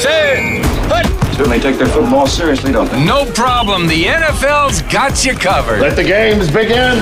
Set. Hut. Certainly take their football seriously, don't they? No problem. The NFL's got you covered. Let the games begin.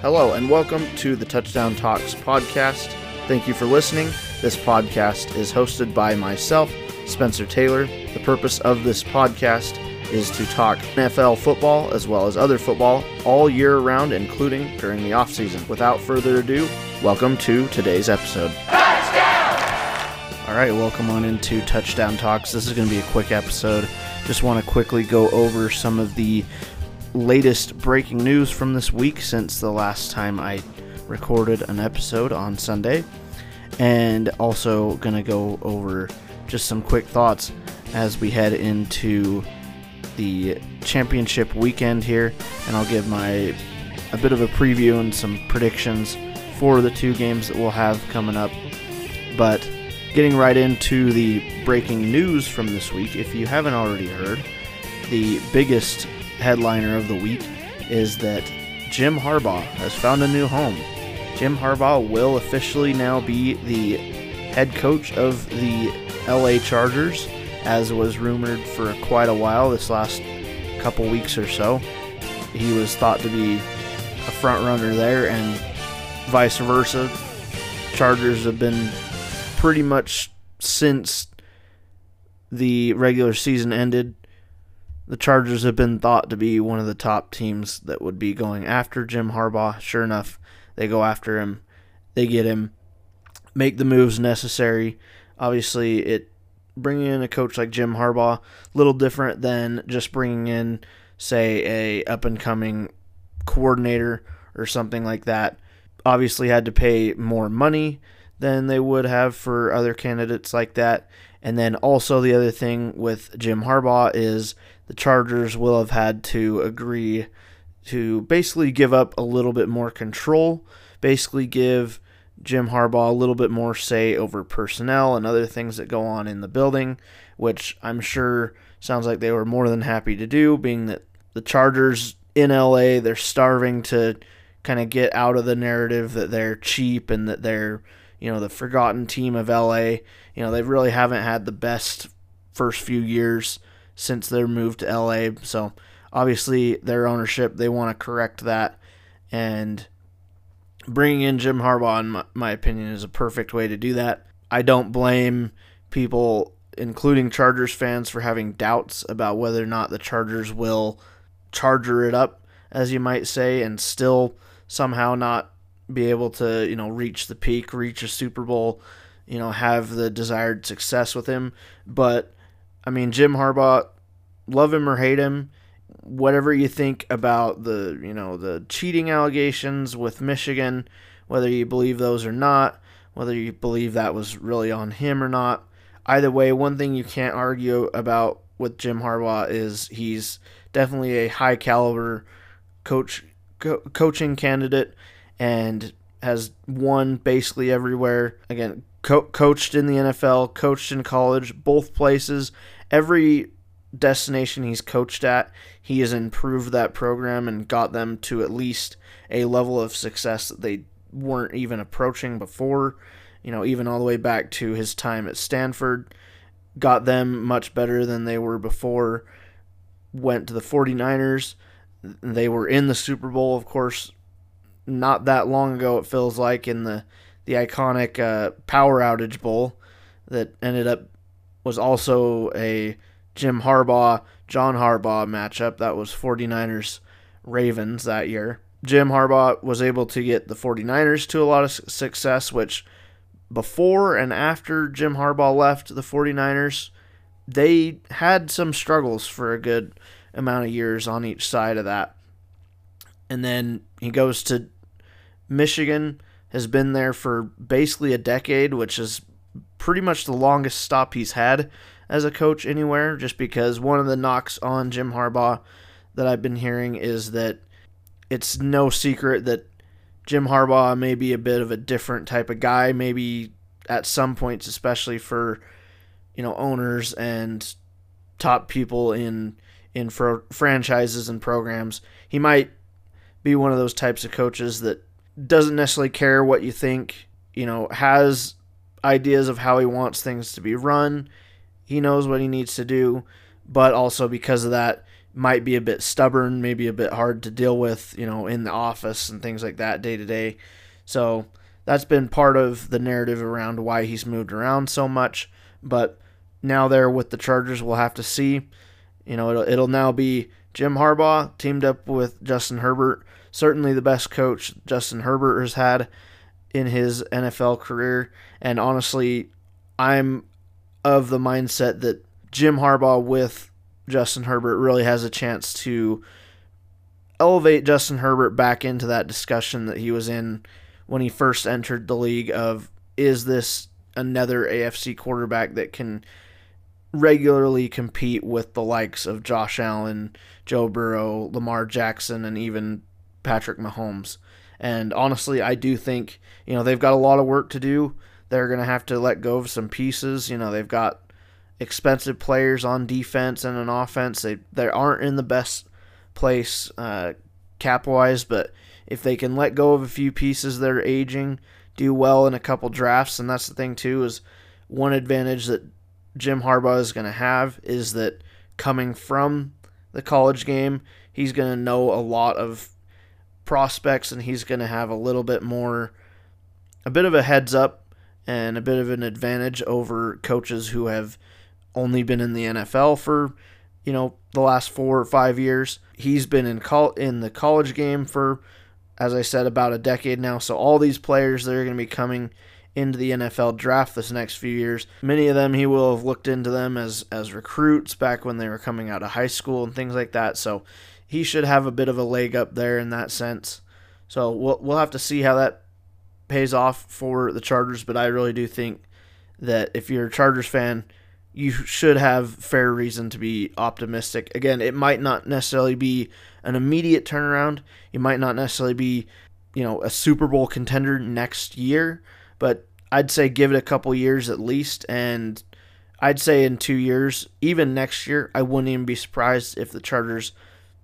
Hello, and welcome to the Touchdown Talks podcast. Thank you for listening. This podcast is hosted by myself, Spencer Taylor. The purpose of this podcast is to talk NFL football as well as other football all year round, including during the off season. Without further ado, welcome to today's episode. Touchdown! All right, welcome on into Touchdown Talks. This is going to be a quick episode. Just want to quickly go over some of the latest breaking news from this week since the last time I recorded an episode on Sunday. And also going to go over just some quick thoughts as we head into the championship weekend here. And I'll give my a bit of a preview and some predictions for the two games that we'll have coming up. But getting right into the breaking news from this week, if you haven't already heard, the biggest headliner of the week is that Jim Harbaugh has found a new home. Jim Harbaugh will officially now be the head coach of the LA Chargers, as was rumored for quite a while this last couple weeks or so. He was thought to be a front runner there, and vice versa. Chargers have been pretty much since the regular season ended the Chargers have been thought to be one of the top teams that would be going after Jim Harbaugh. Sure enough, they go after him, they get him, make the moves necessary. Obviously, it bringing in a coach like Jim Harbaugh, little different than just bringing in, say, a up and coming coordinator or something like that. Obviously, had to pay more money than they would have for other candidates like that. And then also the other thing with Jim Harbaugh is the Chargers will have had to agree to basically give up a little bit more control, basically give Jim Harbaugh a little bit more say over personnel and other things that go on in the building, which I'm sure sounds like they were more than happy to do, being that the Chargers in LA, they're starving to kind of get out of the narrative that they're cheap and that they're, you know, the forgotten team of LA. You know, they really haven't had the best first few years since their move to LA. So obviously, their ownership they want to correct that, and bringing in Jim Harbaugh, in my, opinion, is a perfect way to do that. I don't blame people, including Chargers fans, for having doubts about whether or not the Chargers will charger it up, as you might say, and still somehow not be able to, you know, reach the peak, reach a Super Bowl, you know, have the desired success with him. But I mean, Jim Harbaugh, love him or hate him, whatever you think about the, you know, the cheating allegations with Michigan, whether you believe those or not, whether you believe that was really on him or not. Either way, one thing you can't argue about with Jim Harbaugh is he's definitely a high caliber coach co- coaching candidate and has won basically everywhere. Again, co- coached in the NFL, coached in college, both places. Every destination he's coached at, he has improved that program and got them to at least a level of success that they weren't even approaching before. You know, even all the way back to his time at Stanford, got them much better than they were before. Went to the 49ers. They were in the Super Bowl, of course, not that long ago, it feels like, in the, the iconic uh, Power Outage Bowl that ended up was also a Jim Harbaugh, John Harbaugh matchup. That was 49ers Ravens that year. Jim Harbaugh was able to get the 49ers to a lot of success, which before and after Jim Harbaugh left the 49ers, they had some struggles for a good amount of years on each side of that. And then he goes to Michigan, has been there for basically a decade, which is pretty much the longest stop he's had as a coach anywhere, just because one of the knocks on Jim Harbaugh that I've been hearing is that it's no secret that Jim Harbaugh may be a bit of a different type of guy, maybe at some points, especially for you know owners and top people in in fr- franchises and programs. He might be one of those types of coaches that doesn't necessarily care what you think, you know, has ideas of how he wants things to be run. He knows what he needs to do, but also because of that, might be a bit stubborn, maybe a bit hard to deal with, you know, in the office and things like that day to day. So that's been part of the narrative around why he's moved around so much. But now there with the Chargers, we'll have to see. You know, it'll, it'll now be Jim Harbaugh teamed up with Justin Herbert. Certainly the best coach Justin Herbert has had in his NFL career. And honestly, I'm of the mindset that Jim Harbaugh with Justin Herbert really has a chance to elevate Justin Herbert back into that discussion that he was in when he first entered the league of is this another AFC quarterback that can regularly compete with the likes of Josh Allen, Joe Burrow, Lamar Jackson, and even Patrick Mahomes. And honestly, I do think, you know, they've got a lot of work to do. They're going to have to let go of some pieces. You know, they've got expensive players on defense and an offense. They they aren't in the best place uh, cap wise, but if they can let go of a few pieces that are aging, do well in a couple drafts, and that's the thing too is one advantage that Jim Harbaugh is going to have is that coming from the college game, he's going to know a lot of prospects and he's going to have a little bit more, a bit of a heads up and a bit of an advantage over coaches who have only been in the NFL for, you know, the last four or five years. He's been in col- in the college game for, as I said, about a decade now. So all these players that are going to be coming into the NFL draft this next few years. Many of them he will have looked into them as as recruits back when they were coming out of high school and things like that. So he should have a bit of a leg up there in that sense. So we'll we'll have to see how that pays off for the Chargers, but I really do think that if you're a Chargers fan, you should have fair reason to be optimistic. Again, it might not necessarily be an immediate turnaround. You might not necessarily be, you know, a Super Bowl contender next year, but I'd say give it a couple years at least and I'd say in 2 years, even next year, I wouldn't even be surprised if the Chargers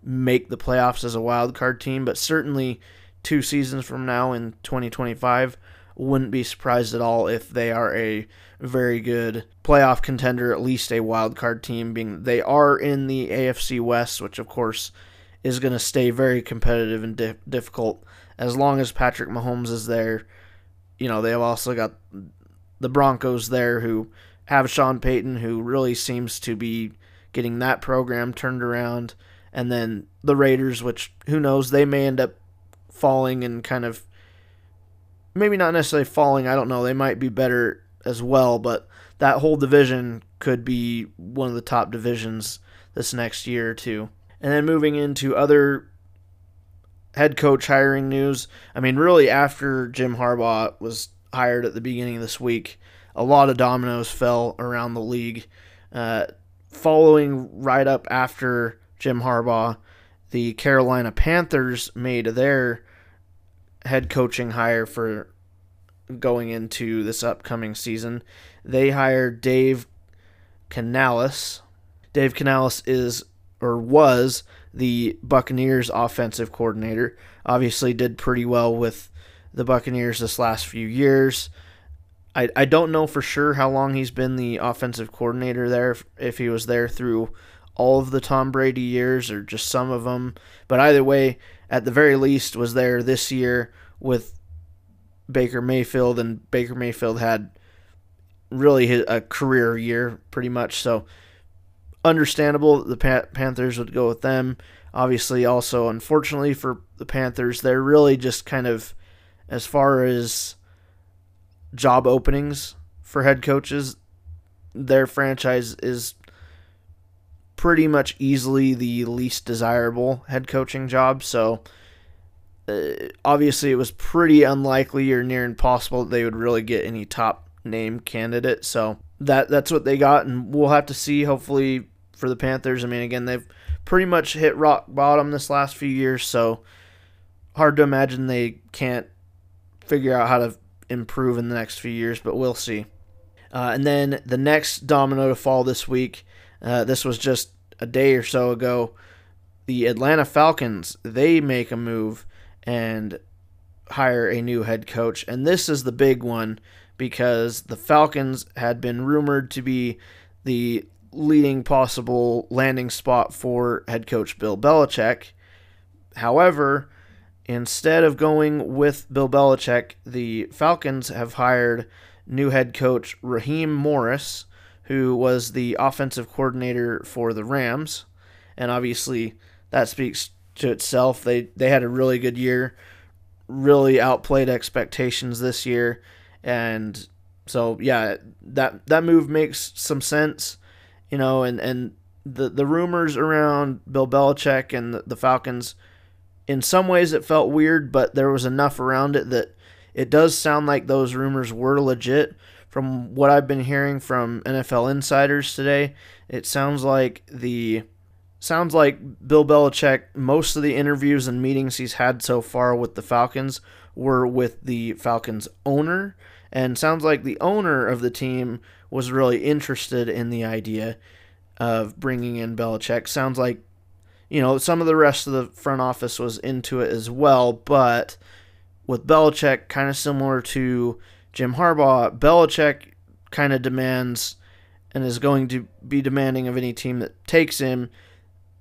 make the playoffs as a wild card team, but certainly 2 seasons from now in 2025, wouldn't be surprised at all if they are a very good playoff contender, at least a wild card team, being they are in the AFC West, which of course is going to stay very competitive and di- difficult as long as Patrick Mahomes is there. You know, they have also got the Broncos there who have Sean Payton, who really seems to be getting that program turned around. And then the Raiders, which who knows, they may end up falling and kind of maybe not necessarily falling. I don't know. They might be better as well, but that whole division could be one of the top divisions this next year or two. And then moving into other head coach hiring news. I mean, really, after Jim Harbaugh was hired at the beginning of this week, a lot of dominoes fell around the league. Uh, following right up after Jim Harbaugh, the Carolina Panthers made their head coaching hire for going into this upcoming season. They hired Dave Canales. Dave Canales is or was the Buccaneers offensive coordinator. Obviously did pretty well with the Buccaneers this last few years. I, I don't know for sure how long he's been the offensive coordinator there, if he was there through all of the Tom Brady years or just some of them. But either way, at the very least, was there this year with Baker Mayfield, and Baker Mayfield had really a career year pretty much. So understandable the Panthers would go with them. Obviously, also unfortunately for the Panthers, they're really just kind of as far as job openings for head coaches, their franchise is pretty much easily the least desirable head coaching job. So uh, obviously, it was pretty unlikely or near impossible that they would really get any top name candidate. So that that's what they got, and we'll have to see. Hopefully, for the Panthers. I mean, again, they've pretty much hit rock bottom this last few years, so hard to imagine they can't figure out how to improve in the next few years, but we'll see. Uh, and then the next domino to fall this week, uh, this was just a day or so ago. The Atlanta Falcons, they make a move and hire a new head coach. And this is the big one because the Falcons had been rumored to be the leading possible landing spot for head coach Bill Belichick. However, instead of going with Bill Belichick, the Falcons have hired new head coach Raheem Morris, who was the offensive coordinator for the Rams. And obviously, that speaks to itself. They, they had a really good year, really outplayed expectations this year. And so, yeah, that, that move makes some sense you know, and and the the rumors around Bill Belichick and the, the Falcons, in some ways it felt weird, but there was enough around it that it does sound like those rumors were legit. From what I've been hearing from NFL insiders today, it sounds like the sounds like Bill Belichick. Most of the interviews and meetings he's had so far with the Falcons were with the Falcons owner, and sounds like the owner of the team was really interested in the idea of bringing in Belichick. Sounds like, you know, some of the rest of the front office was into it as well, but with Belichick, kind of similar to Jim Harbaugh, Belichick kind of demands and is going to be demanding of any team that takes him.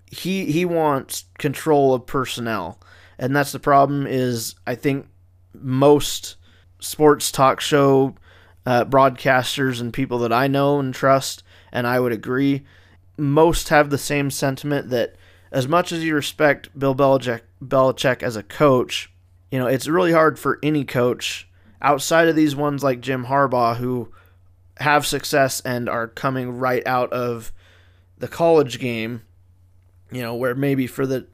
He he wants control of personnel, and that's the problem. Is I think most sports talk show uh, broadcasters and people that I know and trust, and I would agree, most have the same sentiment that as much as you respect Bill Belichick, Belichick as a coach, you know, it's really hard for any coach outside of these ones like Jim Harbaugh who have success and are coming right out of the college game, you know, where maybe for the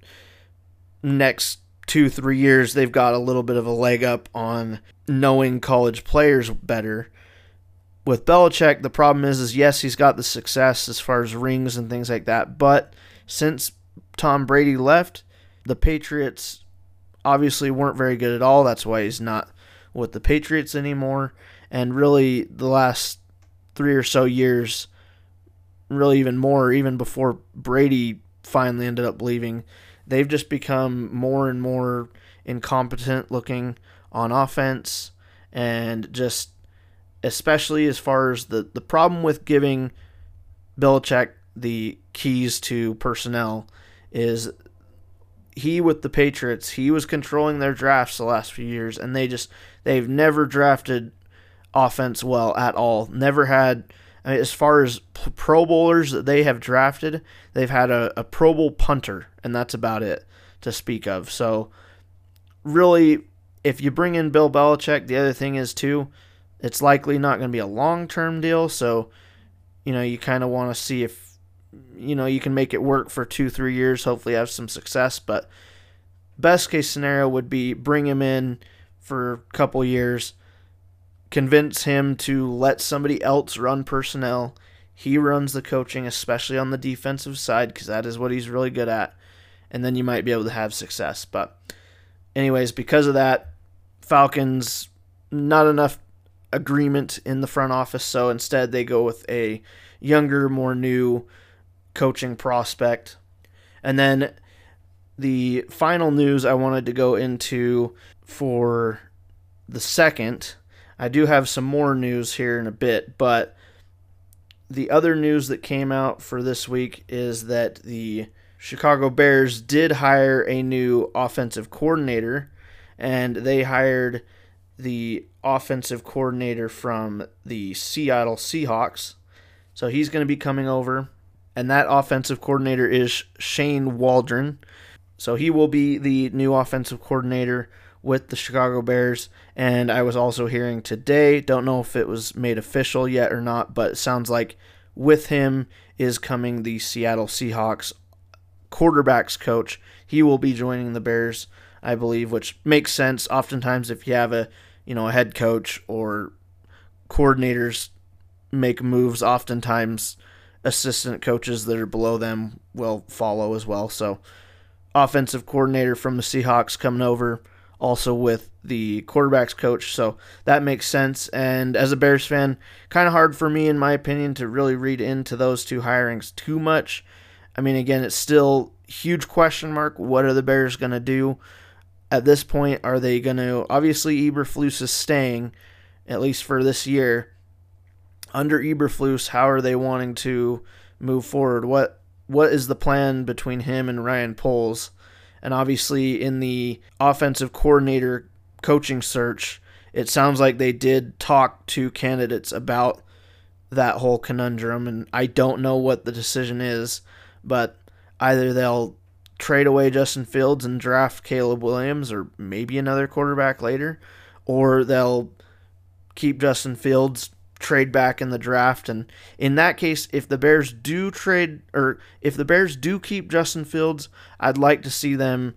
next two, three years they've got a little bit of a leg up on knowing college players better with Belichick, the problem is, is yes, he's got the success as far as rings and things like that, but since Tom Brady left, the Patriots obviously weren't very good at all. That's why he's not with the Patriots anymore. And really, the last three or so years, really even more, even before Brady finally ended up leaving, they've just become more and more incompetent looking on offense and just especially as far as the, the problem with giving Belichick the keys to personnel is he with the Patriots, he was controlling their drafts the last few years, and they just they've never drafted offense well at all. Never had I mean, as far as Pro Bowlers that they have drafted, they've had a, a Pro Bowl punter, and that's about it to speak of. So really, if you bring in Bill Belichick, the other thing is too it's likely not going to be a long term deal, so you know you kind of want to see if you know you can make it work for two three years. Hopefully, have some success. But best case scenario would be bring him in for a couple years, convince him to let somebody else run personnel. He runs the coaching, especially on the defensive side, because that is what he's really good at. And then you might be able to have success. But, anyways, because of that, Falcons not enough agreement in the front office, so instead they go with a younger, more new coaching prospect. And then the final news I wanted to go into for the second. I do have some more news here in a bit, but the other news that came out for this week is that the Chicago Bears did hire a new offensive coordinator, and they hired the offensive coordinator from the Seattle Seahawks. So he's going to be coming over, and that offensive coordinator is Shane Waldron. So he will be the new offensive coordinator with the Chicago Bears. And I was also hearing today, don't know if it was made official yet or not, but it sounds like with him is coming the Seattle Seahawks quarterbacks coach. He will be joining the Bears, I believe, which makes sense. Oftentimes, if you have a you know, a head coach or coordinators make moves, oftentimes assistant coaches that are below them will follow as well. So, offensive coordinator from the Seahawks coming over, also with the quarterbacks coach. So, that makes sense. And as a Bears fan, kind of hard for me, in my opinion, to really read into those two hirings too much. I mean, again, it's still huge question mark. What are the Bears going to do? at this point, are they going to obviously Eberflus is staying, at least for this year. Under Eberflus, how are they wanting to move forward? What what is the plan between him and Ryan Poles? And obviously, in the offensive coordinator coaching search, it sounds like they did talk to candidates about that whole conundrum. And I don't know what the decision is, but either they'll trade away Justin Fields and draft Caleb Williams or maybe another quarterback later, or they'll keep Justin Fields, trade back in the draft. And in that case, if the Bears do trade, or if the Bears do keep Justin Fields, I'd like to see them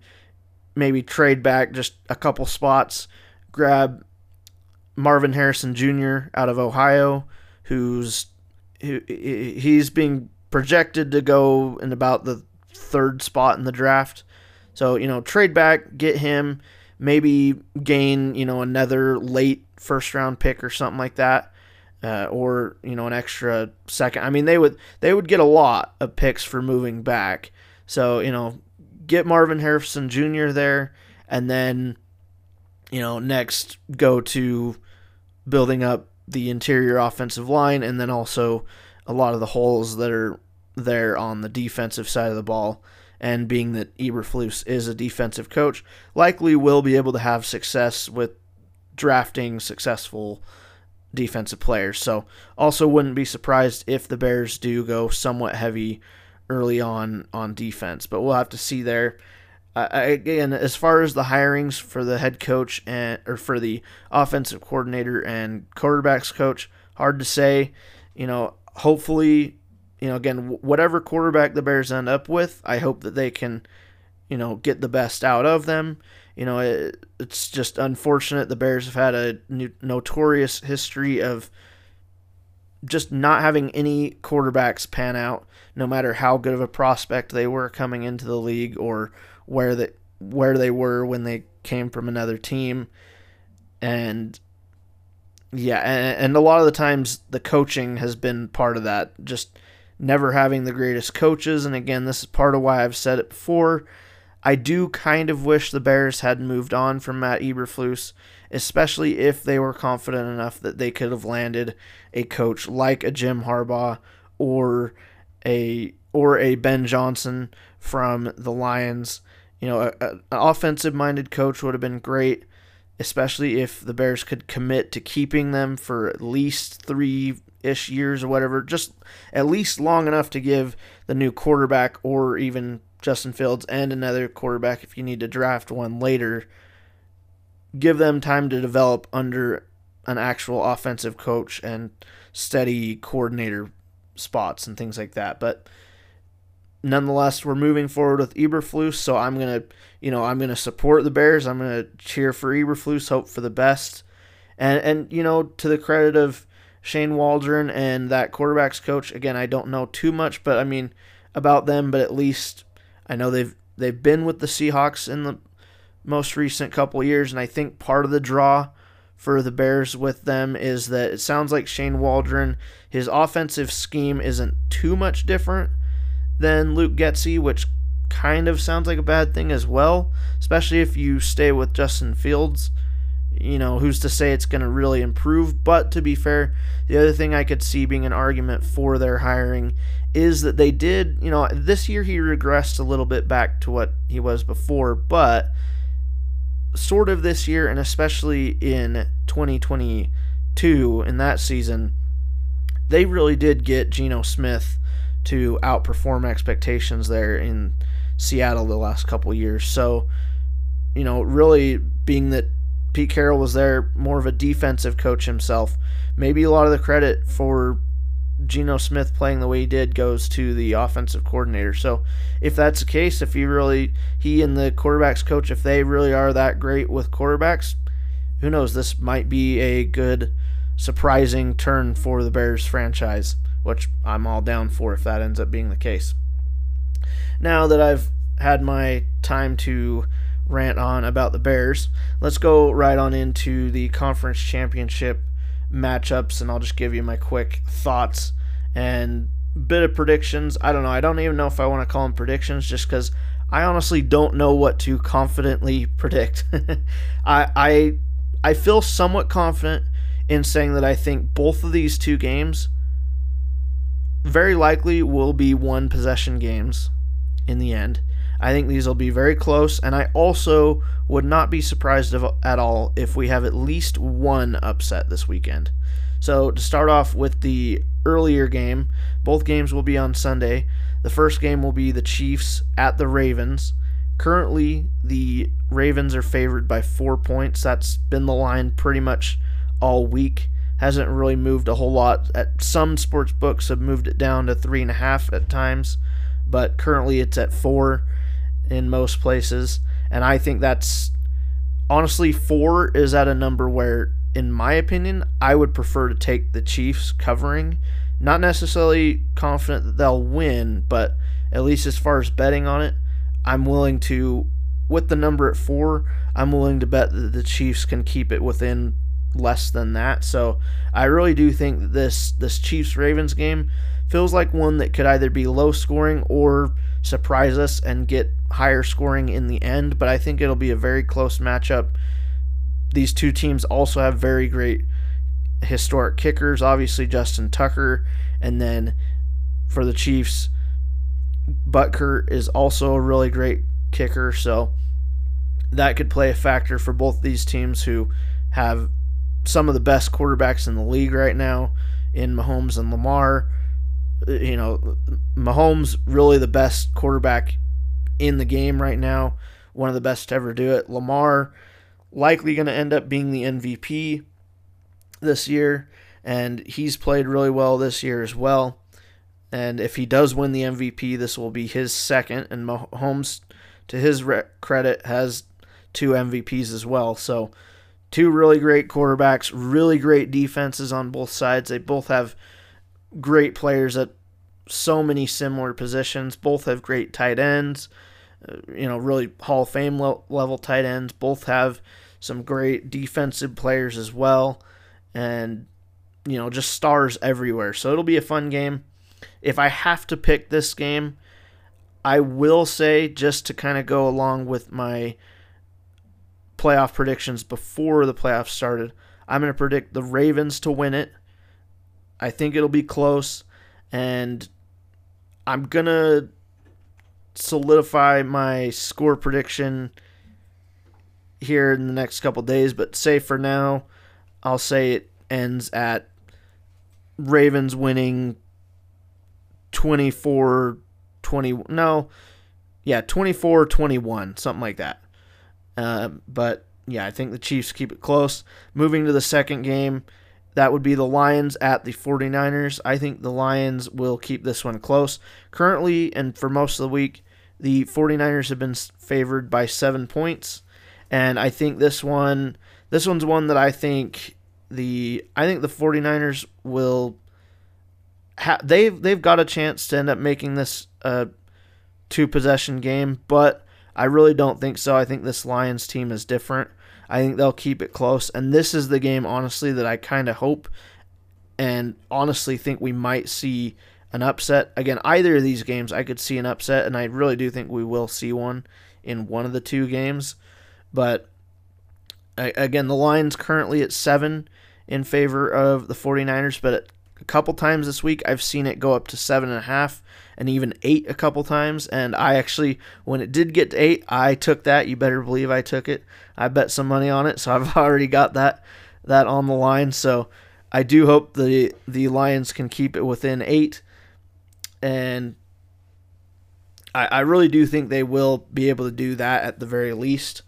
maybe trade back just a couple spots, grab Marvin Harrison Jr. out of Ohio, who's he's being projected to go in about the third spot in the draft. So, you know, trade back, get him, maybe gain, you know, another late first round pick or something like that. Uh, or you know an extra second. I mean they would they would get a lot of picks for moving back. So you know get Marvin Harrison Jr. there, and then you know next go to building up the interior offensive line, and then also a lot of the holes that are there on the defensive side of the ball. And being that Eberflus is a defensive coach, likely will be able to have success with drafting successful defensive players. So, also wouldn't be surprised if the Bears do go somewhat heavy early on on defense, but we'll have to see there. Uh, again, as far as the hirings for the head coach and or for the offensive coordinator and quarterbacks coach, hard to say. You know, hopefully you know, again, whatever quarterback the Bears end up with, I hope that they can, you know, get the best out of them. You know, it, it's just unfortunate the Bears have had a notorious history of just not having any quarterbacks pan out, no matter how good of a prospect they were coming into the league or where they where they were when they came from another team, and yeah, and, and a lot of the times the coaching has been part of that. Just never having the greatest coaches. And again, this is part of why I've said it before. I do kind of wish the Bears had moved on from Matt Eberflus, especially if they were confident enough that they could have landed a coach like a Jim Harbaugh or a or a Ben Johnson from the Lions. You know, an offensive minded coach would have been great, especially if the Bears could commit to keeping them for at least three ish years or whatever, just at least long enough to give the new quarterback or even Justin Fields and another quarterback if you need to draft one later, give them time to develop under an actual offensive coach and steady coordinator spots and things like that. But nonetheless, we're moving forward with Eberflus, so I'm gonna, you know, I'm gonna support the Bears. I'm gonna cheer for Eberflus, hope for the best, and and you know, to the credit of Shane Waldron and that quarterbacks coach. Again, I don't know too much, but I mean about them, but at least I know they've they've been with the Seahawks in the most recent couple years, and I think part of the draw for the Bears with them is that it sounds like Shane Waldron, his offensive scheme isn't too much different than Luke Getsy, which kind of sounds like a bad thing as well, especially if you stay with Justin Fields you know, who's to say it's going to really improve? But to be fair, the other thing I could see being an argument for their hiring is that they did, you know, this year he regressed a little bit back to what he was before, but sort of this year, and especially in 2022, in that season, they really did get Geno Smith to outperform expectations there in Seattle the last couple years. So, you know, really being that Pete Carroll was there more of a defensive coach himself. Maybe a lot of the credit for Geno Smith playing the way he did goes to the offensive coordinator. So if that's the case, if he really he and the quarterbacks coach, if they really are that great with quarterbacks, who knows? This might be a good surprising turn for the Bears franchise, which I'm all down for if that ends up being the case. Now that I've had my time to rant on about the Bears. Let's go right on into the conference championship matchups, and I'll just give you my quick thoughts and bit of predictions. I don't know. I don't even know if I want to call them predictions, just because I honestly don't know what to confidently predict. I I I feel somewhat confident in saying that I think both of these two games very likely will be one possession games in the end. I think these will be very close, and I also would not be surprised at all if we have at least one upset this weekend. So, to start off with the earlier game, both games will be on Sunday. The first game will be the Chiefs at the Ravens. Currently, the Ravens are favored by four points. That's been the line pretty much all week. Hasn't really moved a whole lot. At some sports books have moved it down to three and a half at times, but currently it's at four in most places. And I think that's honestly four is at a number where, in my opinion, I would prefer to take the Chiefs covering. Not necessarily confident that they'll win, but at least as far as betting on it, I'm willing to, with the number at four, I'm willing to bet that the Chiefs can keep it within less than that. So I really do think this this Chiefs Ravens game feels like one that could either be low scoring or surprise us and get higher scoring in the end. But I think it'll be a very close matchup. These two teams also have very great historic kickers. Obviously Justin Tucker, and then for the Chiefs, Butker is also a really great kicker, so that could play a factor for both these teams who have some of the best quarterbacks in the league right now in Mahomes and Lamar. You know, Mahomes really the best quarterback in the game right now, one of the best to ever do it. Lamar likely going to end up being the MVP this year, and he's played really well this year as well. And if he does win the MVP, this will be his second. And Mahomes, to his credit, has two MVPs as well. So, two really great quarterbacks, really great defenses on both sides. They both have great players at so many similar positions. Both have great tight ends, uh, you know, really Hall of Fame level tight ends. Both have some great defensive players as well. And, you know, just stars everywhere. So it'll be a fun game if I have to pick this game, I will say just to kind of go along with my playoff predictions before the playoffs started, I'm going to predict the Ravens to win it. I think it'll be close and I'm going to solidify my score prediction here in the next couple days, but say for now, I'll say it ends at Ravens winning 24 20 no yeah 24 21 something like that. Uh, but yeah i think the chiefs keep it close. Moving to the second game that would be the lions at the 49ers i think the lions will keep this one close. Currently and for most of the week the 49ers have been favored by seven points and i think this one this one's one that i think the i think the 49ers will ha- they've they've got a chance to end up making this a two possession game, but I really don't think so. I think this Lions team is different. I think they'll keep it close, and this is the game, honestly, that I kind of hope and honestly think we might see an upset. Again, either of these games, I could see an upset, and I really do think we will see one in one of the two games. But again, the line's currently at seven in favor of the 49ers, but a couple times this week, I've seen it go up to seven and a half and even eight a couple times. And I actually, when it did get to eight, I took that. You better believe I took it. I bet some money on it, so I've already got that that on the line. So I do hope the the Lions can keep it within eight, and I, I really do think they will be able to do that at the very least.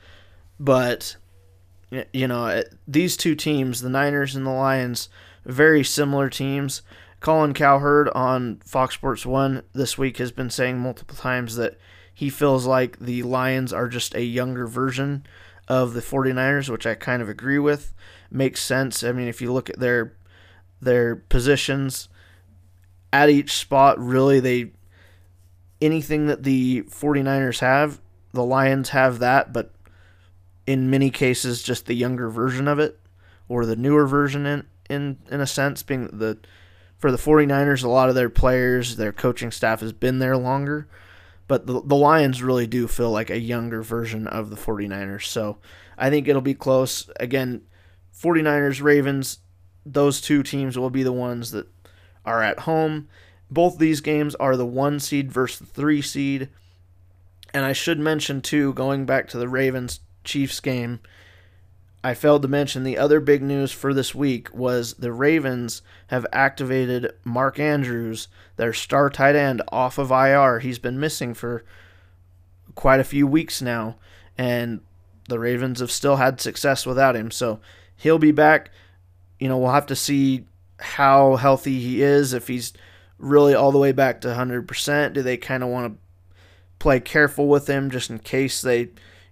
But you know, these two teams, the Niners and the Lions very similar teams. Colin Cowherd on Fox Sports 1 this week has been saying multiple times that he feels like the Lions are just a younger version of the 49ers, which I kind of agree with. Makes sense. I mean, if you look at their their positions at each spot, really they anything that the 49ers have, the Lions have that, but in many cases just the younger version of it or the newer version in, in in a sense being the for the 49ers a lot of their players their coaching staff has been there longer but the, the Lions really do feel like a younger version of the 49ers so I think it'll be close. Again 49ers Ravens those two teams will be the ones that are at home. Both these games are the one seed versus the three seed. And I should mention, too, going back to the Ravens Chiefs game, I failed to mention the other big news for this week was the Ravens have activated Mark Andrews, their star tight end, off of IR. He's been missing for quite a few weeks now, and the Ravens have still had success without him. So he'll be back. You know, we'll have to see how healthy he is, if he's really all the way back to 100%. Do they kind of want to play careful with him just in case they,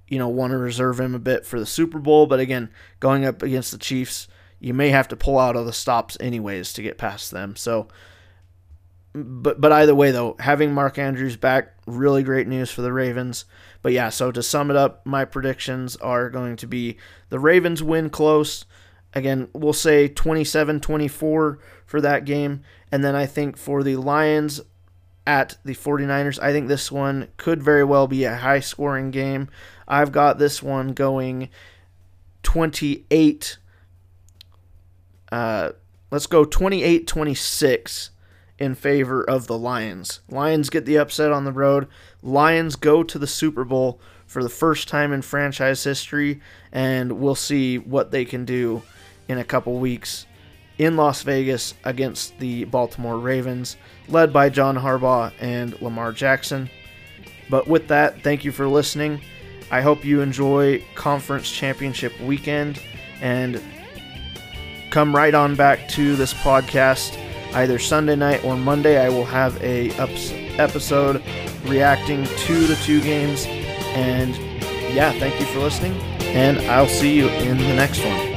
you know, want to reserve him a bit for the Super Bowl? But again, going up against the Chiefs, you may have to pull out of the stops anyways to get past them. So, but but either way though, having Mark Andrews back, really great news for the Ravens. But yeah, so to sum it up, my predictions are going to be the Ravens win close. Again, we'll say 27-24 for that game, and then I think for the Lions at the 49ers, I think this one could very well be a high scoring game. I've got this one going 28 uh, let's go 28-26 in favor of the Lions. Lions get the upset on the road. Lions go to the Super Bowl for the first time in franchise history, and we'll see what they can do in a couple weeks in Las Vegas against the Baltimore Ravens, led by John Harbaugh and Lamar Jackson. But with that, thank you for listening. I hope you enjoy Conference Championship weekend and come right on back to this podcast either Sunday night or Monday. I will have a episode reacting to the two games. And yeah, thank you for listening, and I'll see you in the next one.